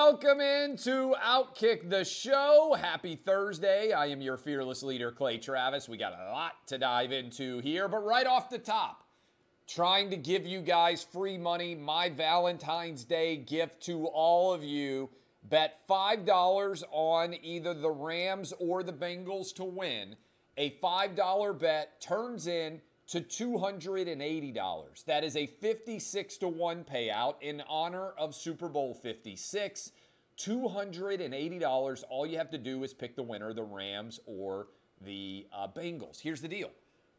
Welcome into Outkick the Show. Happy Thursday. I am your fearless leader, Clay Travis. We got a lot to dive into here, but right off the top, trying to give you guys free money, my Valentine's Day gift to all of you. Bet $5 on either the Rams or the Bengals to win. A $5 bet turns in to $280. That is a 56 to 1 payout in honor of Super Bowl 56. $280. All you have to do is pick the winner, the Rams or the uh, Bengals. Here's the deal.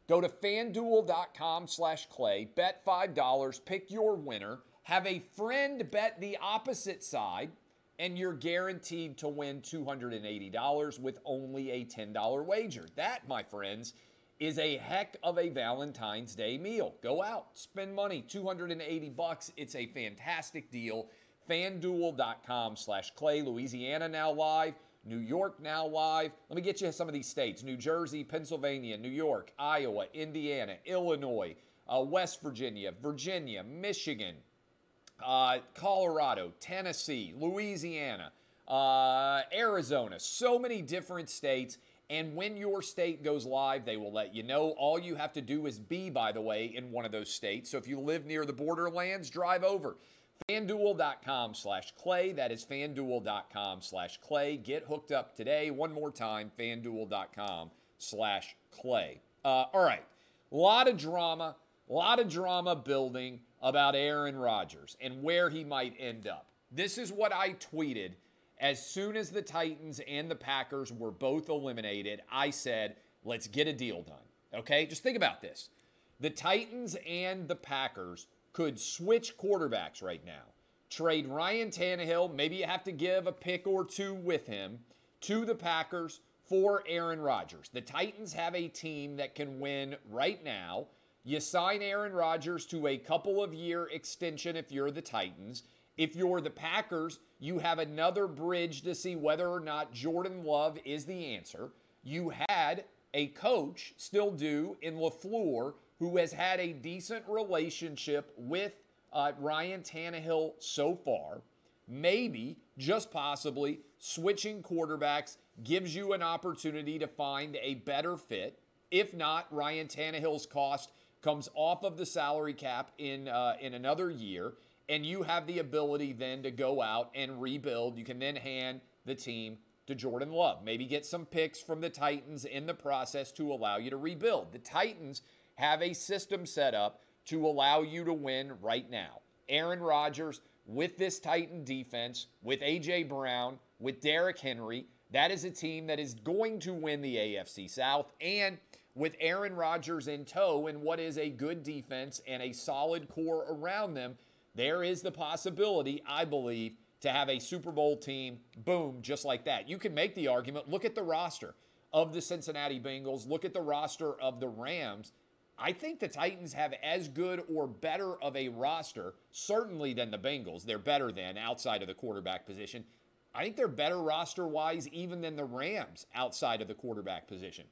Go to fanduel.com slash clay, bet $5, pick your winner, have a friend bet the opposite side, and you're guaranteed to win $280 with only a $10 wager. That, my friends, is a heck of a Valentine's Day meal. Go out, spend money, 280 bucks. It's a fantastic deal. FanDuel.com slash Clay. Louisiana now live. New York now live. Let me get you some of these states New Jersey, Pennsylvania, New York, Iowa, Indiana, Illinois, uh, West Virginia, Virginia, Michigan, uh, Colorado, Tennessee, Louisiana, uh, Arizona. So many different states. And when your state goes live, they will let you know. All you have to do is be, by the way, in one of those states. So if you live near the borderlands, drive over. FanDuel.com slash Clay. That is FanDuel.com slash Clay. Get hooked up today. One more time, FanDuel.com slash Clay. Uh, all right. A lot of drama, a lot of drama building about Aaron Rodgers and where he might end up. This is what I tweeted as soon as the Titans and the Packers were both eliminated. I said, let's get a deal done. Okay? Just think about this. The Titans and the Packers could switch quarterbacks right now. Trade Ryan Tannehill, maybe you have to give a pick or two with him to the Packers for Aaron Rodgers. The Titans have a team that can win right now. You sign Aaron Rodgers to a couple of year extension if you're the Titans. If you're the Packers, you have another bridge to see whether or not Jordan Love is the answer. You had a coach, still do, in LaFleur, who has had a decent relationship with uh, Ryan Tannehill so far. Maybe, just possibly, switching quarterbacks gives you an opportunity to find a better fit. If not, Ryan Tannehill's cost comes off of the salary cap in uh, in another year, and you have the ability then to go out and rebuild. You can then hand the team to Jordan Love. Maybe get some picks from the Titans in the process to allow you to rebuild. The Titans have a system set up to allow you to win right now. Aaron Rodgers with this Titan defense, with A.J. Brown, with Derrick Henry, that is a team that is going to win the AFC South. And with Aaron Rodgers in tow and what is a good defense and a solid core around them, there is the possibility, I believe, to have a Super Bowl team, boom, just like that. You can make the argument look at the roster of the Cincinnati Bengals, look at the roster of the Rams. I think the Titans have as good or better of a roster, certainly than the Bengals. They're better than outside of the quarterback position. I think they're better roster wise even than the Rams outside of the quarterback position.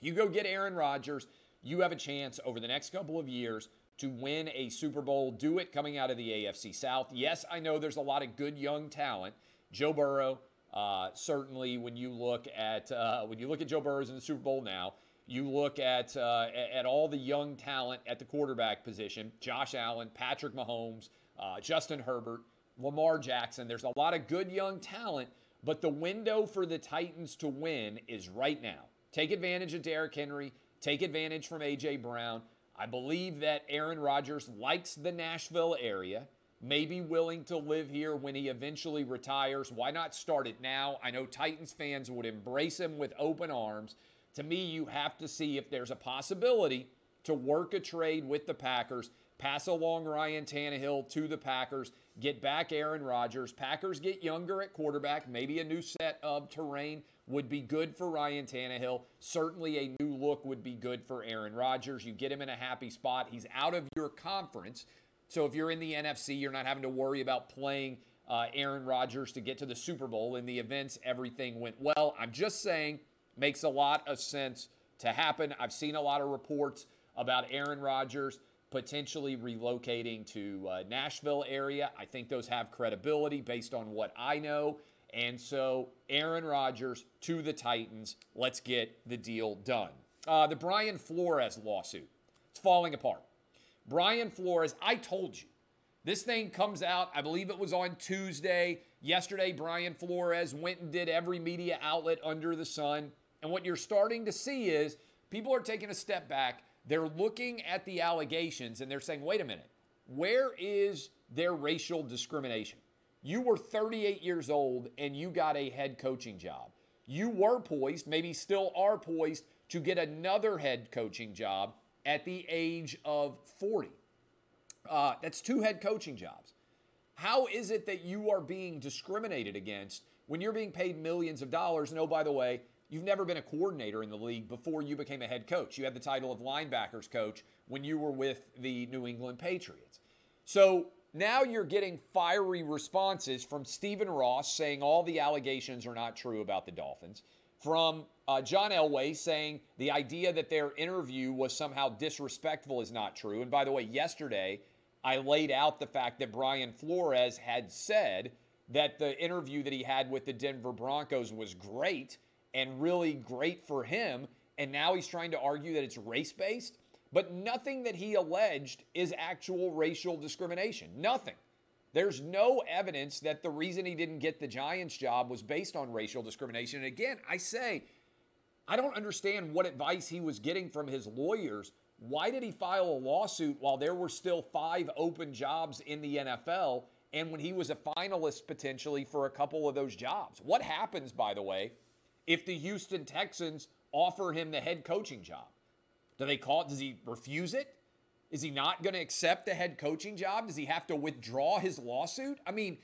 You go get Aaron Rodgers, you have a chance over the next couple of years to win a Super Bowl. Do it coming out of the AFC South. Yes, I know there's a lot of good young talent. Joe Burrow, uh, certainly when you look at uh, when you look at Joe Burrow's in the Super Bowl now, you look at uh, at all the young talent at the quarterback position: Josh Allen, Patrick Mahomes, uh, Justin Herbert, Lamar Jackson. There's a lot of good young talent, but the window for the Titans to win is right now. Take advantage of Derrick Henry. Take advantage from AJ Brown. I believe that Aaron Rodgers likes the Nashville area. May be willing to live here when he eventually retires. Why not start it now? I know Titans fans would embrace him with open arms. To me, you have to see if there's a possibility to work a trade with the Packers, pass along Ryan Tannehill to the Packers, get back Aaron Rodgers. Packers get younger at quarterback. Maybe a new set of terrain would be good for Ryan Tannehill. Certainly a new look would be good for Aaron Rodgers. You get him in a happy spot. He's out of your conference. So if you're in the NFC, you're not having to worry about playing uh, Aaron Rodgers to get to the Super Bowl. In the events, everything went well. I'm just saying, makes a lot of sense to happen. I've seen a lot of reports about Aaron Rodgers potentially relocating to uh, Nashville area. I think those have credibility based on what I know. And so Aaron Rodgers to the Titans. Let's get the deal done. Uh, the Brian Flores lawsuit. It's falling apart. Brian Flores, I told you. This thing comes out, I believe it was on Tuesday. Yesterday, Brian Flores went and did every media outlet under the sun. And what you're starting to see is people are taking a step back they're looking at the allegations and they're saying, wait a minute, where is their racial discrimination? You were 38 years old and you got a head coaching job. You were poised, maybe still are poised, to get another head coaching job at the age of 40. Uh, that's two head coaching jobs. How is it that you are being discriminated against when you're being paid millions of dollars? And oh, by the way, You've never been a coordinator in the league before you became a head coach. You had the title of linebackers coach when you were with the New England Patriots. So now you're getting fiery responses from Stephen Ross saying all the allegations are not true about the Dolphins, from uh, John Elway saying the idea that their interview was somehow disrespectful is not true. And by the way, yesterday I laid out the fact that Brian Flores had said that the interview that he had with the Denver Broncos was great and really great for him. And now he's trying to argue that it's race based. But nothing that he alleged is actual racial discrimination. Nothing. There's no evidence that the reason he didn't get the Giants job was based on racial discrimination. And again, I say, I don't understand what advice he was getting from his lawyers. Why did he file a lawsuit while there were still five open jobs in the NFL and when he was a finalist potentially for a couple of those jobs? What happens, by the way, if the Houston Texans offer him the head coaching job? Do they call it? Does he refuse it? Is he not going to accept the head coaching job? Does he have to withdraw his lawsuit? I mean,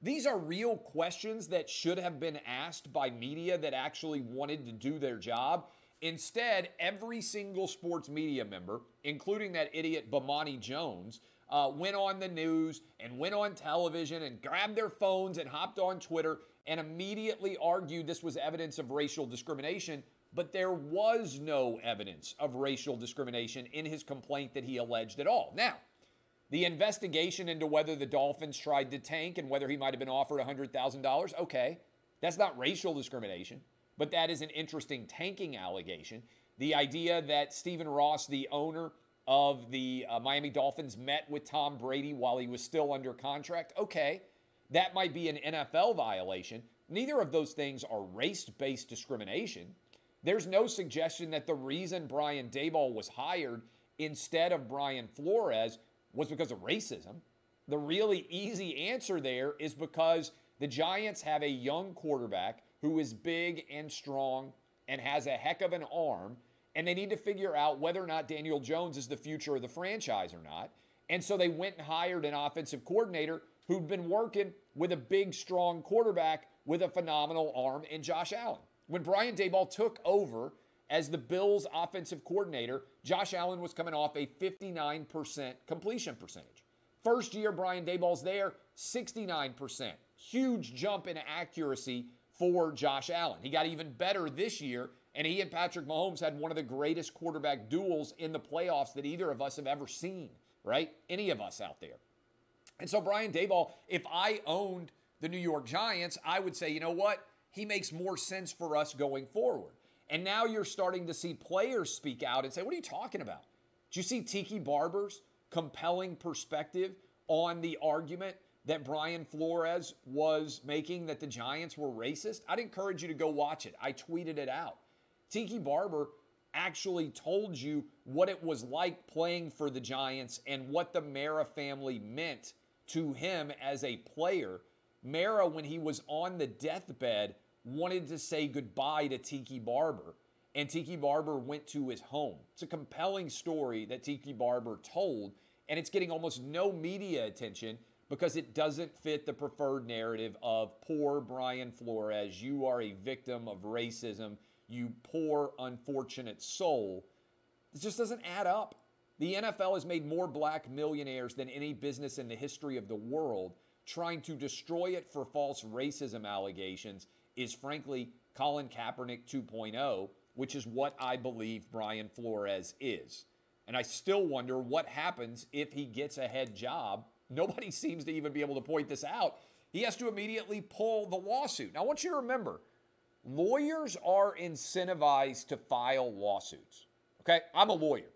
these are real questions that should have been asked by media that actually wanted to do their job. Instead, every single sports media member, including that idiot Bomani Jones, uh, went on the news and went on television and grabbed their phones and hopped on Twitter and immediately argued this was evidence of racial discrimination, but there was no evidence of racial discrimination in his complaint that he alleged at all. Now, the investigation into whether the Dolphins tried to tank and whether he might have been offered $100,000, okay, that's not racial discrimination, but that is an interesting tanking allegation. The idea that Stephen Ross, the owner of the uh, Miami Dolphins, met with Tom Brady while he was still under contract, okay, that might be an NFL violation. Neither of those things are race based discrimination. There's no suggestion that the reason Brian Daboll was hired instead of Brian Flores was because of racism. The really easy answer there is because the Giants have a young quarterback who is big and strong and has a heck of an arm, and they need to figure out whether or not Daniel Jones is the future of the franchise or not. And so they went and hired an offensive coordinator who'd been working with a big, strong quarterback with a phenomenal arm in Josh Allen. When Brian Daboll took over as the Bills' offensive coordinator, Josh Allen was coming off a 59% completion percentage. First year Brian Daboll's there, 69%. Huge jump in accuracy for Josh Allen. He got even better this year, and he and Patrick Mahomes had one of the greatest quarterback duels in the playoffs that either of us have ever seen, right? Any of us out there. And so Brian Daboll, if I owned the New York Giants, I would say, you know what? He makes more sense for us going forward. And now you're starting to see players speak out and say, what are you talking about? Do you see Tiki Barber's compelling perspective on the argument that Brian Flores was making that the Giants were racist? I'd encourage you to go watch it. I tweeted it out. Tiki Barber actually told you what it was like playing for the Giants and what the Mara family meant to him as a player. Mara, when he was on the deathbed, wanted to say goodbye to Tiki Barber, and Tiki Barber went to his home. It's a compelling story that Tiki Barber told, and it's getting almost no media attention because it doesn't fit the preferred narrative of poor Brian Flores. You are a victim of racism, you poor, unfortunate soul. It just doesn't add up. The NFL has made more black millionaires than any business in the history of the world. Trying to destroy it for false racism allegations is frankly Colin Kaepernick 2.0, which is what I believe Brian Flores is. And I still wonder what happens if he gets a head job. Nobody seems to even be able to point this out. He has to immediately pull the lawsuit. Now, I want you to remember lawyers are incentivized to file lawsuits. Okay? I'm a lawyer.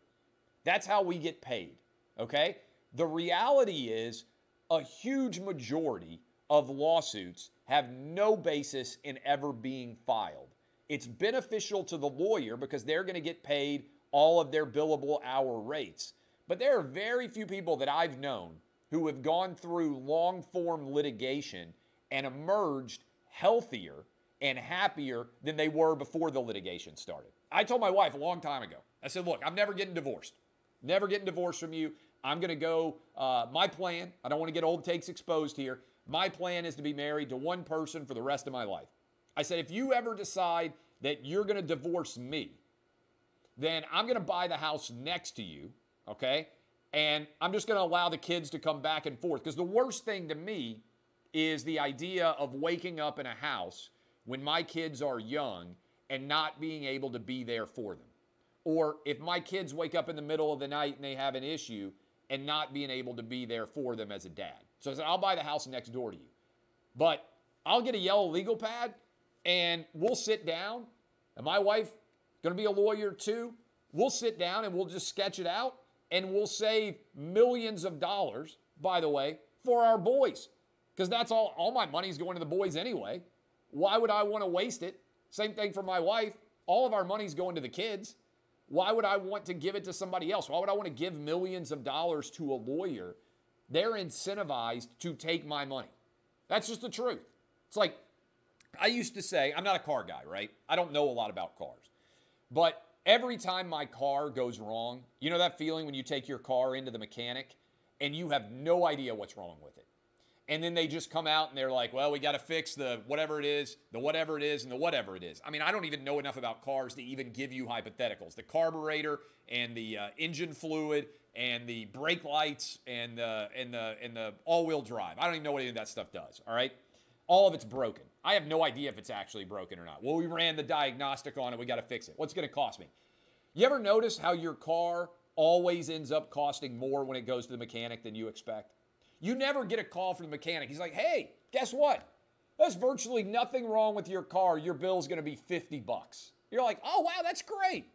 That's how we get paid. Okay? The reality is, a huge majority of lawsuits have no basis in ever being filed. It's beneficial to the lawyer because they're going to get paid all of their billable hour rates. But there are very few people that I've known who have gone through long form litigation and emerged healthier and happier than they were before the litigation started. I told my wife a long time ago, I said, Look, I'm never getting divorced. Never getting divorced from you. I'm going to go. Uh, my plan, I don't want to get old takes exposed here. My plan is to be married to one person for the rest of my life. I said, if you ever decide that you're going to divorce me, then I'm going to buy the house next to you, okay? And I'm just going to allow the kids to come back and forth. Because the worst thing to me is the idea of waking up in a house when my kids are young and not being able to be there for them. Or if my kids wake up in the middle of the night and they have an issue and not being able to be there for them as a dad. So I said, I'll buy the house next door to you. But I'll get a yellow legal pad and we'll sit down. And my wife, going to be a lawyer too. We'll sit down and we'll just sketch it out and we'll save millions of dollars, by the way, for our boys. Because that's all, all my money's going to the boys anyway. Why would I want to waste it? Same thing for my wife. All of our money's going to the kids. Why would I want to give it to somebody else? Why would I want to give millions of dollars to a lawyer? They're incentivized to take my money. That's just the truth. It's like I used to say, I'm not a car guy, right? I don't know a lot about cars. But every time my car goes wrong, you know that feeling when you take your car into the mechanic and you have no idea what's wrong with it? And then they just come out and they're like, well, we got to fix the whatever it is, the whatever it is, and the whatever it is. I mean, I don't even know enough about cars to even give you hypotheticals. The carburetor and the uh, engine fluid and the brake lights and the and the and the all-wheel drive. I don't even know what any of that stuff does. All right, all of it's broken. I have no idea if it's actually broken or not. Well, we ran the diagnostic on it. We got to fix it. What's going to cost me? You ever notice how your car always ends up costing more when it goes to the mechanic than you expect? You never get a call from the mechanic. He's like, hey, guess what? There's virtually nothing wrong with your car. Your bill's to be 50 bucks. You're like, oh, wow, that's great.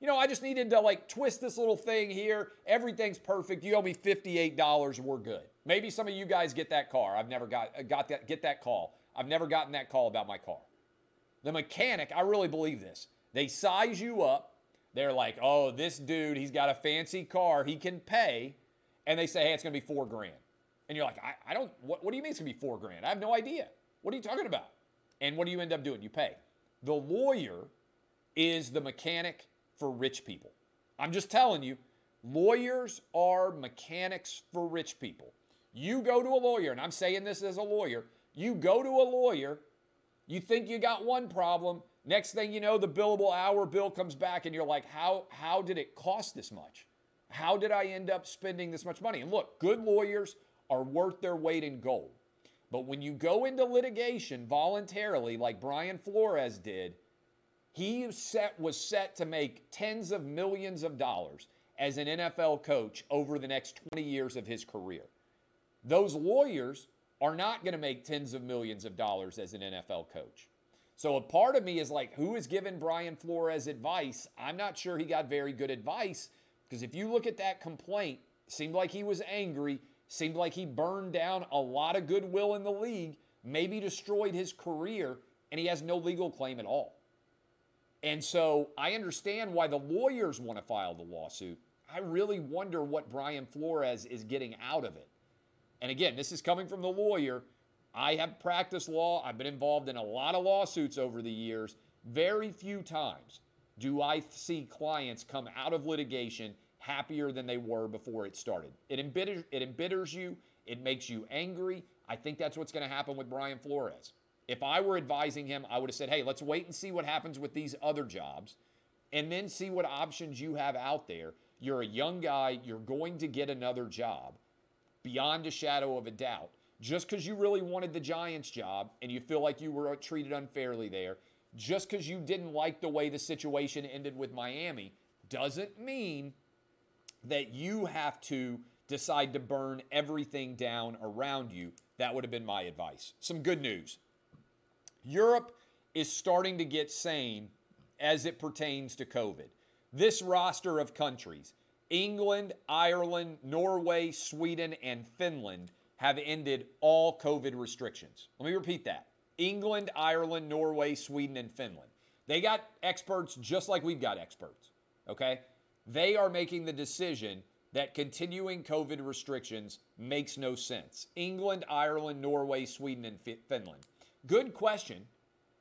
You know, I just needed to like twist this little thing here. Everything's perfect. You owe me $58. We're good. Maybe some of you guys get that car. I've never got, uh, got that, get that call. I've never gotten that call about my car. The mechanic, I really believe this. They size you up. They're like, oh, this dude, he's got a fancy car. He can pay. And they say, hey, it's going to be four grand. And you're like, I, I don't, what, what do you mean it's gonna be four grand? I have no idea. What are you talking about? And what do you end up doing? You pay. The lawyer is the mechanic for rich people. I'm just telling you, lawyers are mechanics for rich people. You go to a lawyer, and I'm saying this as a lawyer, you go to a lawyer, you think you got one problem, next thing you know, the billable hour bill comes back, and you're like, how, how did it cost this much? How did I end up spending this much money? And look, good lawyers are worth their weight in gold. But when you go into litigation voluntarily, like Brian Flores did, he set, was set to make tens of millions of dollars as an NFL coach over the next 20 years of his career. Those lawyers are not going to make tens of millions of dollars as an NFL coach. So a part of me is like, who is giving Brian Flores advice? I'm not sure he got very good advice because if you look at that complaint, seemed like he was angry Seemed like he burned down a lot of goodwill in the league, maybe destroyed his career, and he has no legal claim at all. And so I understand why the lawyers want to file the lawsuit. I really wonder what Brian Flores is getting out of it. And again, this is coming from the lawyer. I have practiced law, I've been involved in a lot of lawsuits over the years. Very few times do I see clients come out of litigation happier than they were before it started. It embitters, it embitters you It makes you angry. I think that's what's going to happen with Brian Flores. If I were advising him, I would have said, hey, let's wait and see what happens with these other jobs and then see what options you have out there. You're a young guy, you're going to get another job beyond a shadow of a doubt. Just because you really wanted the Giants job and you feel like you were treated unfairly there, just because you didn't like the way the situation ended with Miami, doesn't mean that you have to decide to burn everything down around you. That would have been my advice. Some good news Europe is starting to get sane as it pertains to COVID. This roster of countries, England, Ireland, Norway, Sweden, and Finland, have ended all COVID restrictions. Let me repeat that England, Ireland, Norway, Sweden, and Finland. They got experts just like we've got experts, okay? They are making the decision that continuing COVID restrictions makes no sense. England, Ireland, Norway, Sweden, and Finland. Good question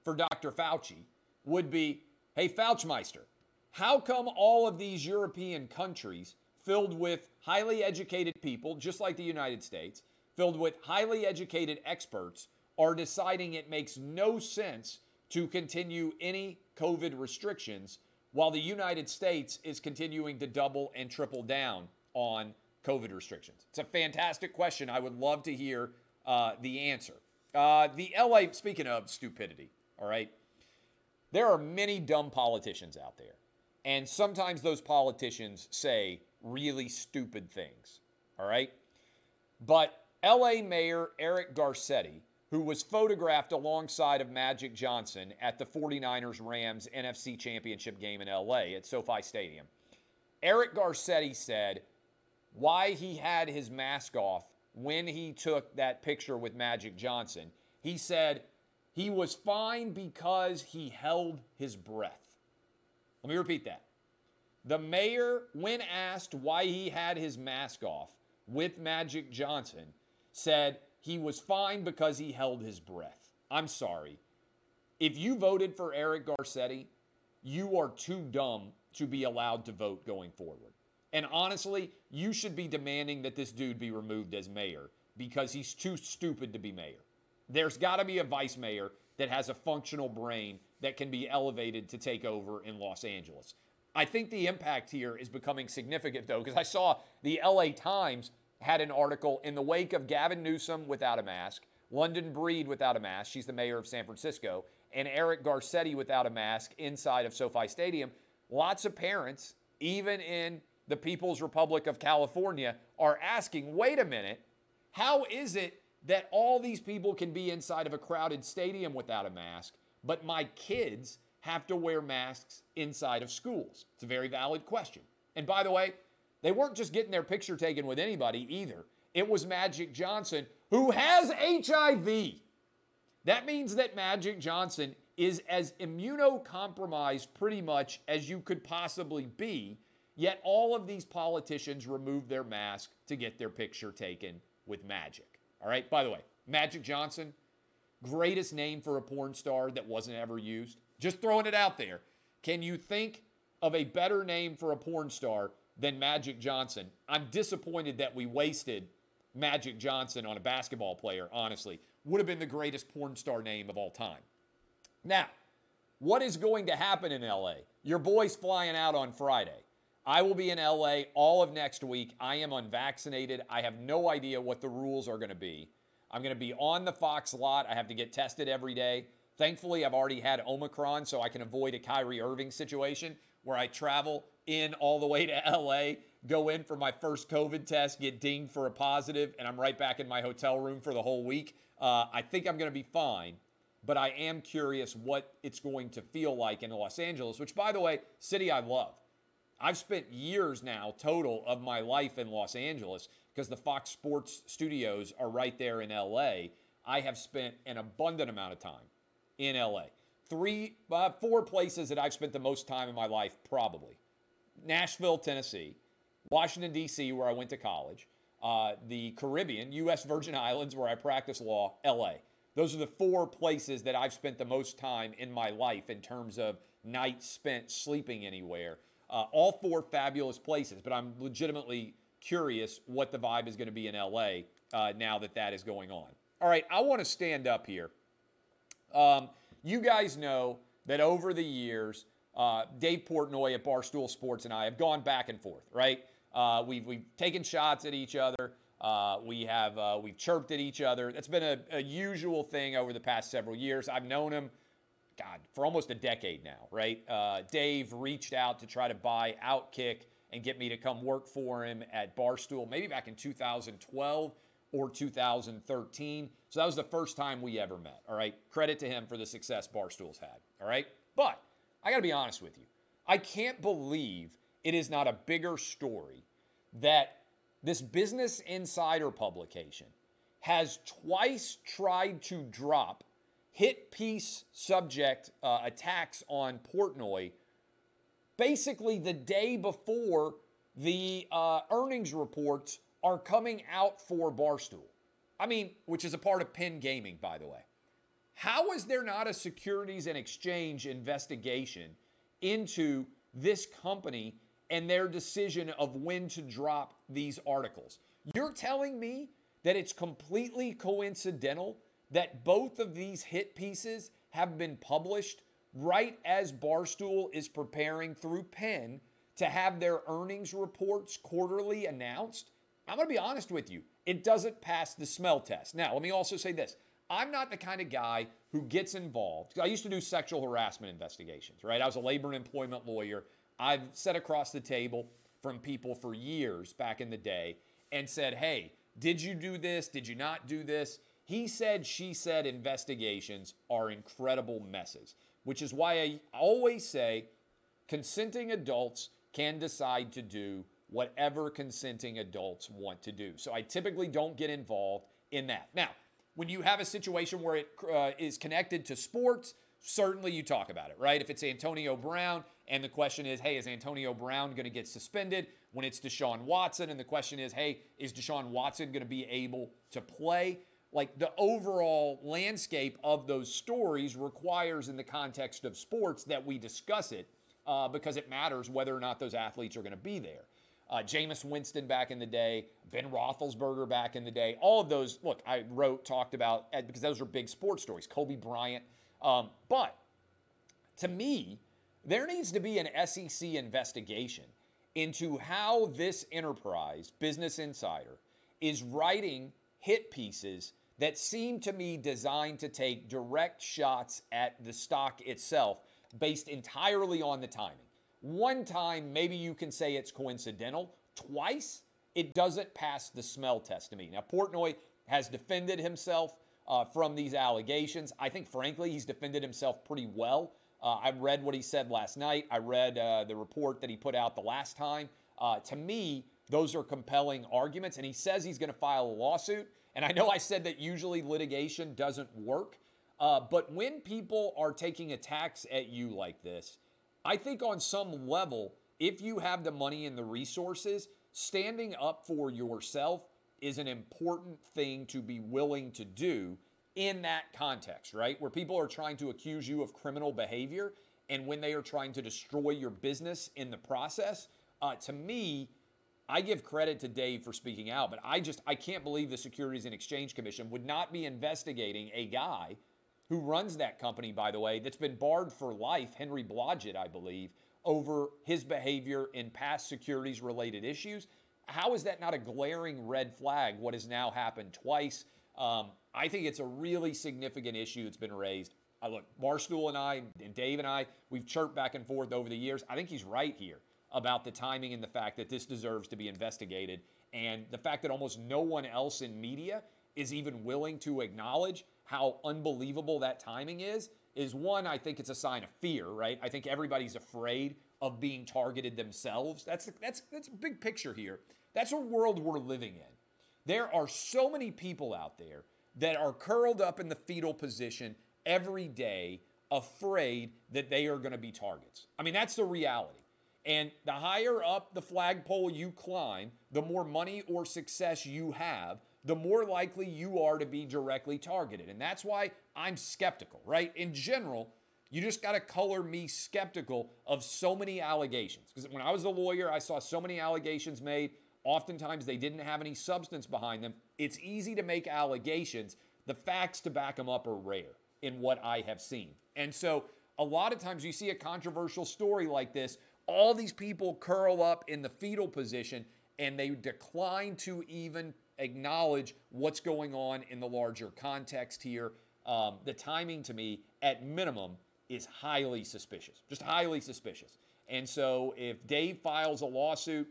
for Dr. Fauci would be hey, Fauchmeister, how come all of these European countries filled with highly educated people, just like the United States, filled with highly educated experts, are deciding it makes no sense to continue any COVID restrictions while the United States is continuing to double and triple down on COVID restrictions? It's a fantastic question. I would love to hear uh, the answer. Uh, the LA, speaking of stupidity, all right, there are many dumb politicians out there. And sometimes those politicians say really stupid things, all right? But LA Mayor Eric Garcetti, who was photographed alongside of Magic Johnson at the 49ers Rams NFC Championship game in LA at SoFi Stadium. Eric Garcetti said why he had his mask off when he took that picture with Magic Johnson. He said he was fine because he held his breath. Let me repeat that. The mayor, when asked why he had his mask off with Magic Johnson, said he was fine because he held his breath. I'm sorry. If you voted for Eric Garcetti, you are too dumb to be allowed to vote going forward. And honestly, you should be demanding that this dude be removed as mayor because he's too stupid to be mayor. There's got to be a vice mayor that has a functional brain that can be elevated to take over in Los Angeles. I think the impact here is becoming significant, though, because I saw the LA Times had an article in the wake of Gavin Newsom without a mask, London Breed without a mask, she's the mayor of San Francisco, and Eric Garcetti without a mask inside of SoFi Stadium. Lots of parents, even in the People's Republic of California, are asking wait a minute, how is it that all these people can be inside of a crowded stadium without a mask, but my kids have to wear masks inside of schools? It's a very valid question. And by the way, they weren't just getting their picture taken with anybody either. It was Magic Johnson, who has HIV. That means that Magic Johnson is as immunocompromised pretty much as you could possibly be, yet all of these politicians remove their mask to get their picture taken with Magic. All right, by the way, Magic Johnson, greatest name for a porn star that wasn't ever used. Just throwing it out there. Can you think of a better name for a porn star than Magic Johnson? I'm disappointed that we wasted Magic Johnson on a basketball player, honestly. Would have been the greatest porn star name of all time. Now, what is going to happen in LA? Your boy's flying out on Friday. I will be in LA all of next week. I am unvaccinated. I have no idea what the rules are going to be. I'm going to be on the Fox lot. I have to get tested every day. Thankfully, I've already had Omicron, so I can avoid a Kyrie Irving situation where I travel in all the way to LA, go in for my first COVID test, get dinged for a positive, and I'm right back in my hotel room for the whole week. Uh, I think I'm going to be fine, but I am curious what it's going to feel like in Los Angeles, which, by the way, city I love. I've spent years now total of my life in Los Angeles because the Fox Sports studios are right there in LA. I have spent an abundant amount of time in LA. Three, uh, four places that I've spent the most time in my life, probably Nashville, Tennessee, Washington, D.C., where I went to college, uh, the Caribbean, U.S. Virgin Islands, where I practice law, LA. Those are the four places that I've spent the most time in my life in terms of nights spent sleeping anywhere. Uh, all four fabulous places, but I'm legitimately curious what the vibe is going to be in LA uh, now that that is going on. All right, I want to stand up here. Um, you guys know that over the years, uh, Dave Portnoy at Barstool Sports and I have gone back and forth, right? Uh, we've, we've taken shots at each other. Uh, we have uh, we've chirped at each other. That's been a, a, usual thing over the past several years. I've known him, God, for almost a decade now, right? Uh, Dave reached out to try to buy Outkick and get me to come work for him at Barstool, maybe back in 2012 or 2013. So that was the first time we ever met. All right, credit to him for the success Barstool's had. All right, but I got to be honest with you. I can't believe it is not a bigger story that this Business Insider publication has twice tried to drop hit piece subject uh, attacks on Portnoy basically the day before the uh, earnings reports are coming out for Barstool. I mean, which is a part of Penn Gaming, by the way. How is there not a Securities and Exchange investigation into this company and their decision of when to drop these articles? You're telling me that it's completely coincidental that both of these hit pieces have been published right as Barstool is preparing through Penn to have their earnings reports quarterly announced? I'm going to be honest with you, it doesn't pass the smell test. Now, let me also say this I'm not the kind of guy who gets involved. I used to do sexual harassment investigations, right? I was a labor and employment lawyer. I've sat across the table from people for years back in the day and said, hey, did you do this? Did you not do this? He said, she said investigations are incredible messes, which is why I always say consenting adults can decide to do whatever consenting adults want to do. So I typically don't get involved in that. Now, when you have a situation where it uh, is connected to sports, certainly you talk about it, right? If it's Antonio Brown and the question is, hey, is Antonio Brown going to get suspended? When it's Deshaun Watson and the question is, hey, is Deshaun Watson going to be able to play? Like the overall landscape of those stories requires, in the context of sports, that we discuss it uh, because it matters whether or not those athletes are going to be there uh, Jameis Winston back in the day, Ben Roethlisberger back in the day. All of those, look, I wrote, talked about, uh, because those are big sports stories, Kobe Bryant. Um, but to me, there needs to be an SEC investigation into how this enterprise, Business Insider, is writing hit pieces that seem to me designed to take direct shots at the stock itself based entirely on the timing. One time, maybe you can say it's coincidental. Twice, it doesn't pass the smell test to me. Now, Portnoy has defended himself uh, from these allegations. I think, frankly, he's defended himself pretty well. Uh, I read what he said last night. I read uh, the report that he put out the last time. Uh, to me, those are compelling arguments. And he says he's going to file a lawsuit. And I know I said that usually litigation doesn't work. Uh, but when people are taking attacks at you like this, I think on some level, if you have the money and the resources, standing up for yourself is an important thing to be willing to do in that context, right? Where people are trying to accuse you of criminal behavior and when they are trying to destroy your business in the process. Uh, to me, I give credit to Dave for speaking out, but I just I can't believe the Securities and Exchange Commission would not be investigating a guy who runs that company, by the way, that's been barred for life, Henry Blodget, I believe, over his behavior in past securities related issues. How is that not a glaring red flag, what has now happened twice? Um, I think it's a really significant issue that's been raised. I look, Barstool and I, and Dave and I, we've chirped back and forth over the years. I think he's right here about the timing and the fact that this deserves to be investigated. And the fact that almost no one else in media is even willing to acknowledge how unbelievable that timing is is one I think it's a sign of fear, right? I think everybody's afraid of being targeted themselves. That's that's that's a big picture here. That's a world we're living in. There are so many people out there that are curled up in the fetal position every day afraid that they are going to be targets. I mean, that's the reality. And the higher up the flagpole you climb, the more money or success you have, the more likely you are to be directly targeted. And that's why I'm skeptical, right? In general, you just got to color me skeptical of so many allegations. Because when I was a lawyer, I saw so many allegations made Oftentimes, they didn't have any substance behind them. It's easy to make allegations. The facts to back them up are rare in what I have seen. And so, a lot of times, you see a controversial story like this, all these people curl up in the fetal position and they decline to even acknowledge what's going on in the larger context here. Um, the timing to me, at minimum, is highly suspicious, just highly suspicious. And so if Dave files a lawsuit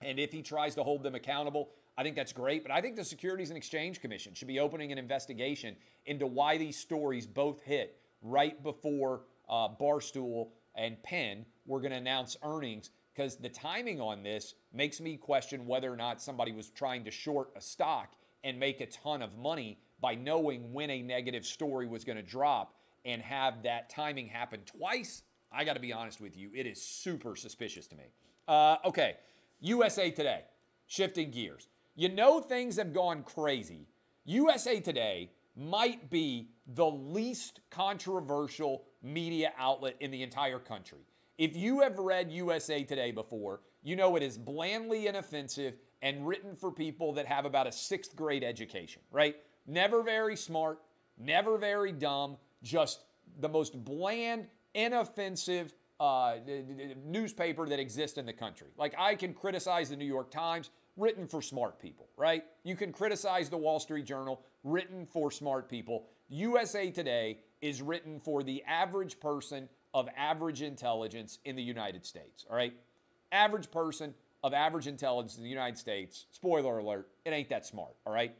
and if he tries to hold them accountable, I think that's great. But I think the Securities and Exchange Commission should be opening an investigation into why these stories both hit right before uh, Barstool and Penn were going to announce earnings because the timing on this makes me question whether or not somebody was trying to short a stock and make a ton of money by knowing when a negative story was going to drop and have that timing happen twice, I got to be honest with you, it is super suspicious to me. Uh, okay, USA Today, shifting gears. You know, things have gone crazy. USA Today might be the least controversial media outlet in the entire country. If you have read USA Today before, you know it is blandly inoffensive and written for people that have about a sixth grade education, right? Never very smart, never very dumb, just the most bland, inoffensive uh, newspaper that exists in the country. Like, I can criticize the New York Times, written for smart people, right? You can criticize the Wall Street Journal, written for smart people. USA Today is written for the average person of average intelligence in the United States, all right? Average person of average intelligence in the United States, spoiler alert, it ain't that smart, all right?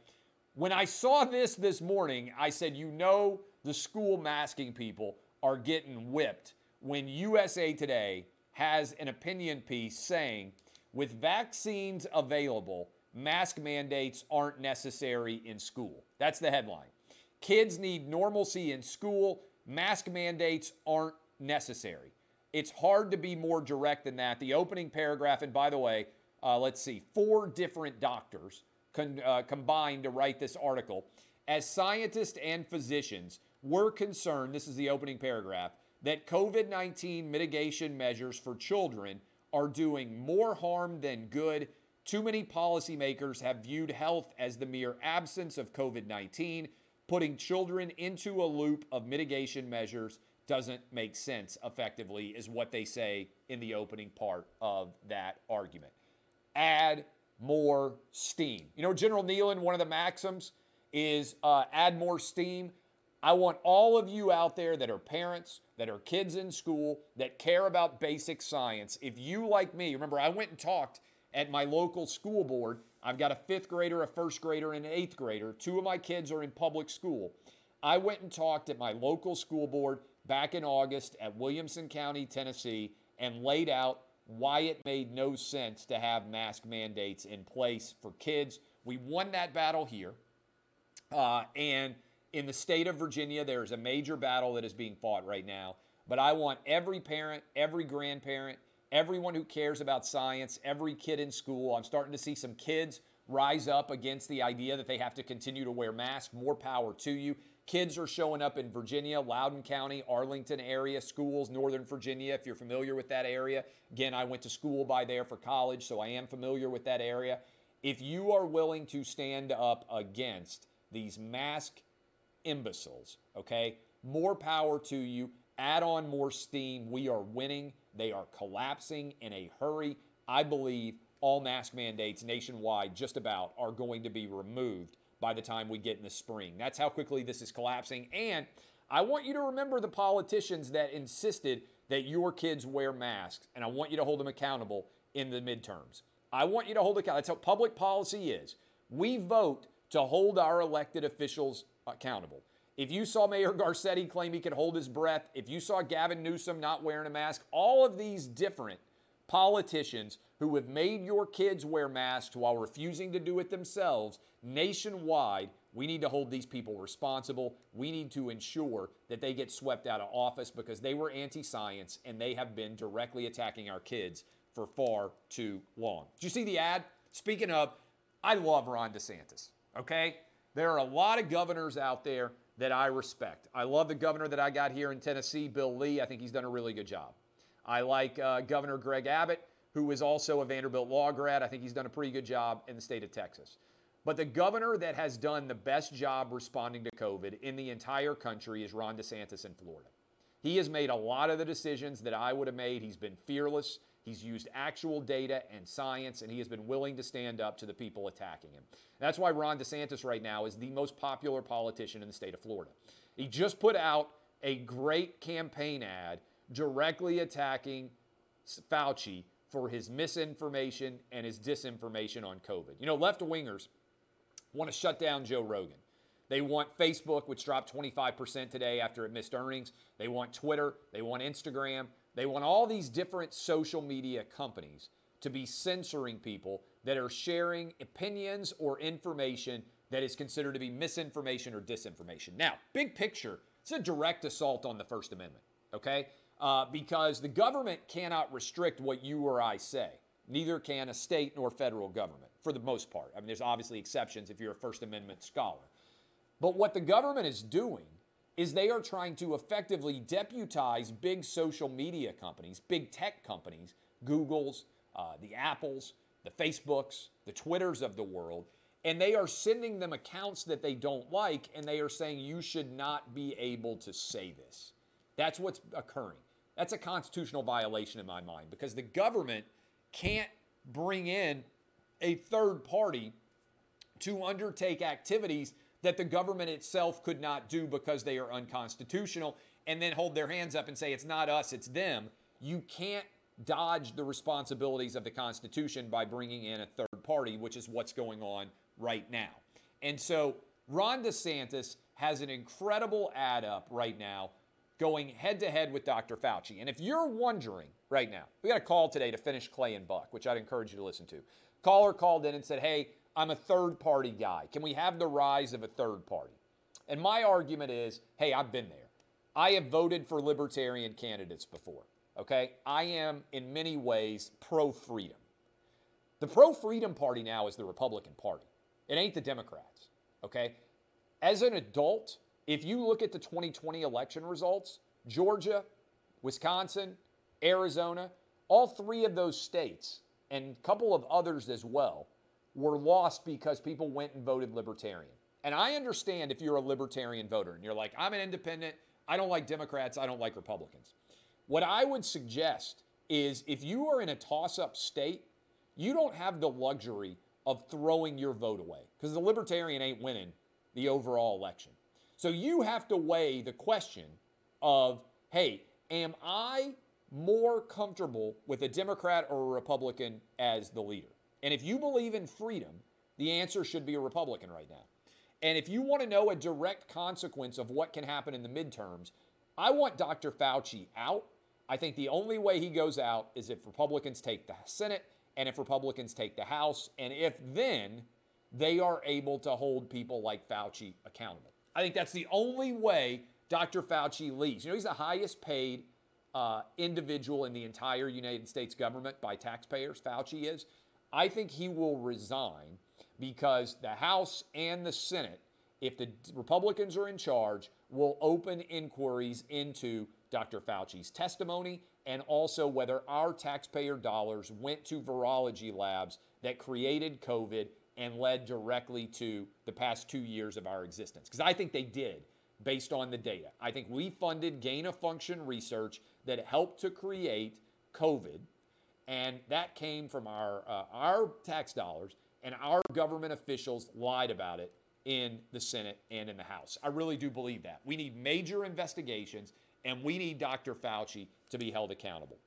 When I saw this this morning, I said, you know, the school masking people are getting whipped when USA Today has an opinion piece saying, with vaccines available, mask mandates aren't necessary in school. That's the headline. Kids need normalcy in school. Mask mandates aren't necessary. It's hard to be more direct than that. The opening paragraph, and by the way, uh, let's see, four different doctors con- uh, combined to write this article. As scientists and physicians, we're concerned, this is the opening paragraph, that COVID 19 mitigation measures for children are doing more harm than good. Too many policymakers have viewed health as the mere absence of COVID 19, putting children into a loop of mitigation measures doesn't make sense effectively, is what they say in the opening part of that argument. Add more steam. You know, General Neyland, one of the maxims is uh, add more steam. I want all of you out there that are parents, that are kids in school, that care about basic science. If you, like me, remember, I went and talked at my local school board. I've got a fifth grader, a first grader, and an eighth grader. Two of my kids are in public school. I went and talked at my local school board back in August at Williamson County, Tennessee, and laid out why it made no sense to have mask mandates in place for kids. We won that battle here. Uh, and in the state of Virginia, there is a major battle that is being fought right now. But I want every parent, every grandparent, everyone who cares about science, every kid in school. I'm starting to see some kids rise up against the idea that they have to continue to wear masks. More power to you. Kids are showing up in Virginia, Loudoun County, Arlington area schools, Northern Virginia, if you're familiar with that area. Again, I went to school by there for college, so I am familiar with that area. If you are willing to stand up against these mask imbeciles, okay, more power to you. Add on more steam. We are winning. They are collapsing in a hurry. I believe all mask mandates nationwide, just about, are going to be removed by the time we get in the spring. That's how quickly this is collapsing. And I want you to remember the politicians that insisted that your kids wear masks, and I want you to hold them accountable in the midterms. I want you to hold accountable. That's how public policy is. We vote to hold our elected officials accountable. If you saw Mayor Garcetti claim he could hold his breath, if you saw Gavin Newsom not wearing a mask, all of these different politicians who have made your kids wear masks while refusing to do it themselves nationwide, we need to hold these people responsible. We need to ensure that they get swept out of office because they were anti science and they have been directly attacking our kids for far too long. Did you see the ad? Speaking of, I love Ron DeSantis, okay? There are a lot of governors out there that I respect. I love the governor that I got here in Tennessee, Bill Lee. I think he's done a really good job. I like uh, Governor Greg Abbott. who is also a Vanderbilt law grad. I think he's done a pretty good job in the state of Texas. But the governor that has done the best job responding to COVID in the entire country is Ron DeSantis in Florida. He has made a lot of the decisions that I would have made. He's been fearless. He's used actual data and science, and he has been willing to stand up to the people attacking him. That's why Ron DeSantis right now is the most popular politician in the state of Florida. He just put out a great campaign ad directly attacking Fauci for his misinformation and his disinformation on COVID. You know, left wingers want to shut down Joe Rogan. They want Facebook, which dropped 25% today after it missed earnings. They want Twitter. They want Instagram. They want all these different social media companies to be censoring people that are sharing opinions or information that is considered to be misinformation or disinformation. Now, big picture, it's a direct assault on the First Amendment, okay? Uh, because the government cannot restrict what you or I say. Neither can a state nor federal government, for the most part. I mean, there's obviously exceptions if you're a First Amendment scholar. But what the government is doing is they are trying to effectively deputize big social media companies, big tech companies, Google's, uh, the Apples, the Facebooks, the Twitters of the world, and they are sending them accounts that they don't like, and they are saying you should not be able to say this. That's what's occurring. That's a constitutional violation in my mind because the government can't bring in a third party to undertake activities that the government itself could not do because they are unconstitutional and then hold their hands up and say it's not us, it's them. You can't dodge the responsibilities of the Constitution by bringing in a third party, which is what's going on right now. And so Ron DeSantis has an incredible ad up right now going head to head with Dr. Fauci. And if you're wondering right now, we got a call today to finish Clay and Buck, which I'd encourage you to listen to. Caller called in and said, Hey, I'm a third party guy. Can we have the rise of a third party? And my argument is hey, I've been there. I have voted for libertarian candidates before, okay? I am in many ways pro freedom. The pro freedom party now is the Republican Party, it ain't the Democrats, okay? As an adult, if you look at the 2020 election results, Georgia, Wisconsin, Arizona, all three of those states, and a couple of others as well, were lost because people went and voted libertarian. And I understand if you're a libertarian voter and you're like, I'm an independent, I don't like Democrats, I don't like Republicans. What I would suggest is if you are in a toss up state, you don't have the luxury of throwing your vote away because the libertarian ain't winning the overall election. So you have to weigh the question of, hey, am I more comfortable with a Democrat or a Republican as the leader? And if you believe in freedom, the answer should be a Republican right now. And if you want to know a direct consequence of what can happen in the midterms, I want Dr. Fauci out. I think the only way he goes out is if Republicans take the Senate and if Republicans take the House, and if then they are able to hold people like Fauci accountable. I think that's the only way Dr. Fauci leaves. You know, he's the highest paid uh, individual in the entire United States government by taxpayers, Fauci is. I think he will resign because the House and the Senate, if the Republicans are in charge, will open inquiries into Dr. Fauci's testimony and also whether our taxpayer dollars went to virology labs that created COVID and led directly to the past two years of our existence. Because I think they did based on the data. I think we funded gain of function research that helped to create COVID and that came from our, uh, our tax dollars, and our government officials lied about it in the Senate and in the House. I really do believe that. We need major investigations, and we need Dr. Fauci to be held accountable.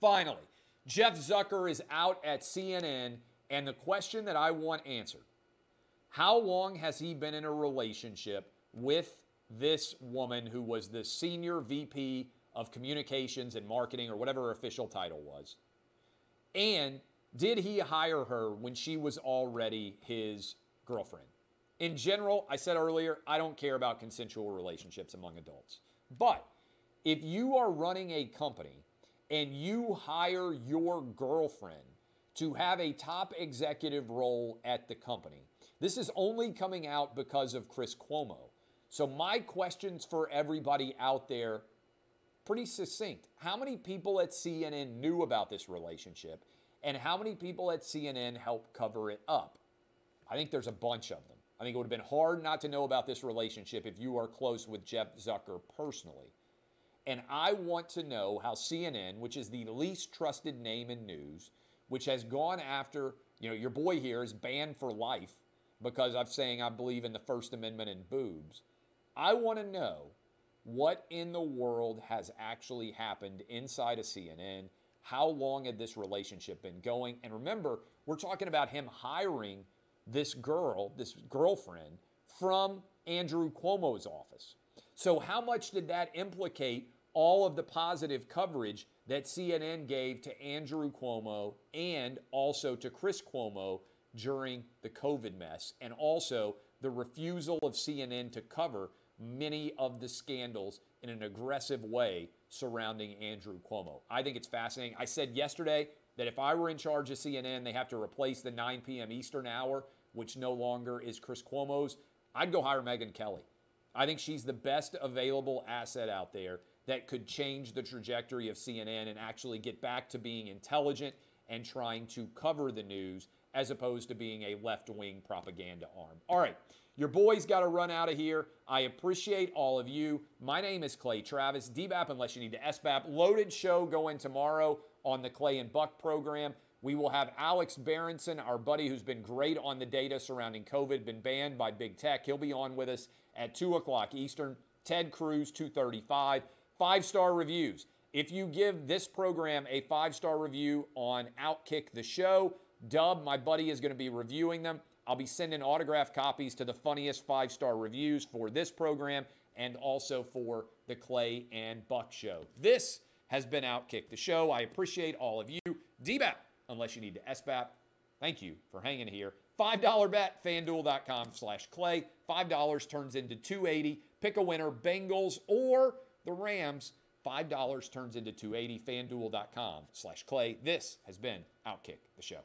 Finally, Jeff Zucker is out at CNN, and the question that I want answered how long has he been in a relationship with this woman who was the senior VP of communications and marketing or whatever her official title was? And did he hire her when she was already his girlfriend? In general, I said earlier, I don't care about consensual relationships among adults. But if you are running a company and you hire your girlfriend to have a top executive role at the company, this is only coming out because of Chris Cuomo. So, my questions for everybody out there pretty succinct. How many people at CNN knew about this relationship, and how many people at CNN helped cover it up? I think there's a bunch of them. I think it would have been hard not to know about this relationship if you are close with Jeff Zucker personally. And I want to know how CNN, which is the least trusted name in news, which has gone after, you know, your boy here is banned for life because I'm saying I believe in the First Amendment and boobs. I want to know what in the world has actually happened inside of CNN. How long had this relationship been going? And remember, we're talking about him hiring this girl, this girlfriend, from Andrew Cuomo's office. So, how much did that implicate all of the positive coverage that CNN gave to Andrew Cuomo and also to Chris Cuomo during the COVID mess, and also the refusal of CNN to cover many of the scandals in an aggressive way surrounding Andrew Cuomo. I think it's fascinating. I said yesterday that if I were in charge of CNN, they have to replace the 9 p.m. Eastern hour which no longer is Chris Cuomo's, I'd go hire Megyn Kelly. I think she's the best available asset out there that could change the trajectory of CNN and actually get back to being intelligent and trying to cover the news as opposed to being a left wing propaganda arm. All right, your boy's got to run out of here. I appreciate all of you. My name is Clay Travis, DBAP unless you need to SBAP. Loaded show going tomorrow on the Clay and Buck program. We will have Alex Berenson, our buddy who's been great on the data surrounding COVID, been banned by big tech. He'll be on with us at 2 o'clock Eastern. Ted Cruz, 235. Five star reviews. If you give this program a five star review on Outkick the Show, Dub, my buddy, is going to be reviewing them. I'll be sending autograph copies to the funniest five star reviews for this program and also for the Clay and Buck Show. This has been Outkick the Show. I appreciate all of you. DBAP unless you need to SBAP. Thank you for hanging here. $5 bet, fanduel.com slash clay. $5 turns into 280 Pick a winner, Bengals or the Rams. $5 turns into 280 fanduel.com slash clay. This has been Outkick the Show.